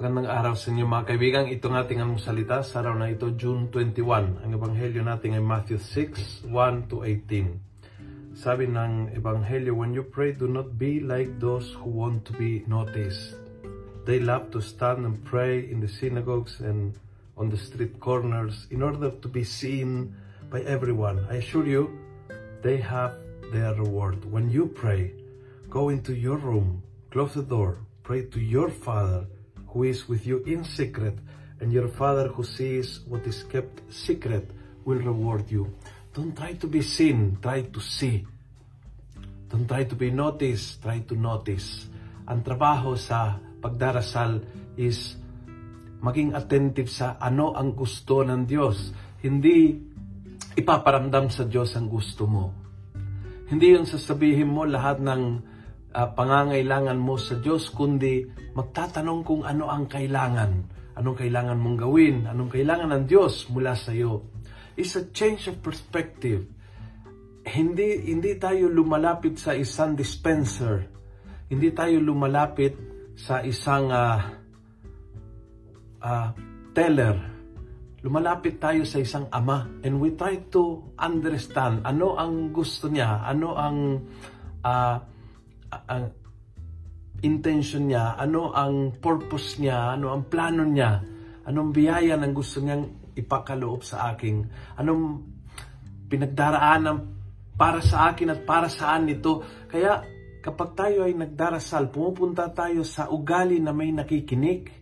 araw sa inyo mga kaibigan. Ito ng ating anong salita sa araw na ito, June 21. Ang ebanghelyo natin ay Matthew 6, 1 to 18. Sabi ng ebanghelyo, When you pray, do not be like those who want to be noticed. They love to stand and pray in the synagogues and on the street corners in order to be seen by everyone. I assure you, they have their reward. When you pray, go into your room, close the door, pray to your Father who is with you in secret, and your Father who sees what is kept secret will reward you. Don't try to be seen, try to see. Don't try to be noticed, try to notice. Ang trabaho sa pagdarasal is maging attentive sa ano ang gusto ng Diyos. Hindi ipaparamdam sa Diyos ang gusto mo. Hindi yung sasabihin mo lahat ng uh, pangangailangan mo sa Diyos, kundi magtatanong kung ano ang kailangan. Anong kailangan mong gawin? Anong kailangan ng Diyos mula sa iyo? It's a change of perspective. Hindi, hindi tayo lumalapit sa isang dispenser. Hindi tayo lumalapit sa isang uh, uh, teller. Lumalapit tayo sa isang ama and we try to understand ano ang gusto niya, ano ang uh, ang intention niya, ano ang purpose niya, ano ang plano niya, anong biyaya ng gusto niyang ipakaloob sa akin, anong pinagdaraanan para sa akin at para saan ito. Kaya kapag tayo ay nagdarasal, pumupunta tayo sa ugali na may nakikinig,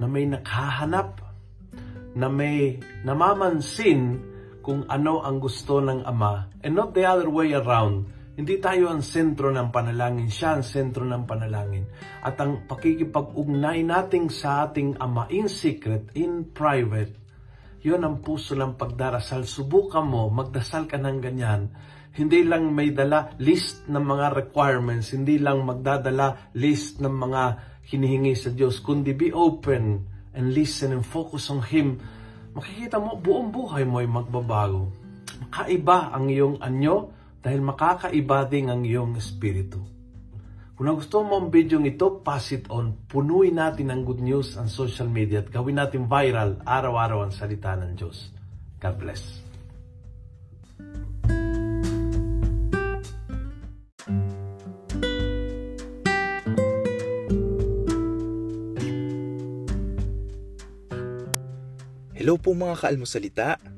na may nakahanap, na may namamansin kung ano ang gusto ng Ama, and not the other way around hindi tayo ang sentro ng panalangin, siya ang sentro ng panalangin. At ang pakikipag-ugnay natin sa ating Ama in secret, in private, yun ang puso ng pagdarasal. Subukan mo, magdasal ka ng ganyan. Hindi lang may dala list ng mga requirements, hindi lang magdadala list ng mga hinihingi sa Diyos, kundi be open and listen and focus on Him. Makikita mo, buong buhay mo ay magbabago. Makaiba ang iyong anyo, dahil makakaiba din ang iyong espiritu. Kung nagustuhan mo ang video ito, pass it on. Punuin natin ang good news ang social media at gawin natin viral araw-araw ang salita ng Diyos. God bless. Hello po mga kaalmosalita.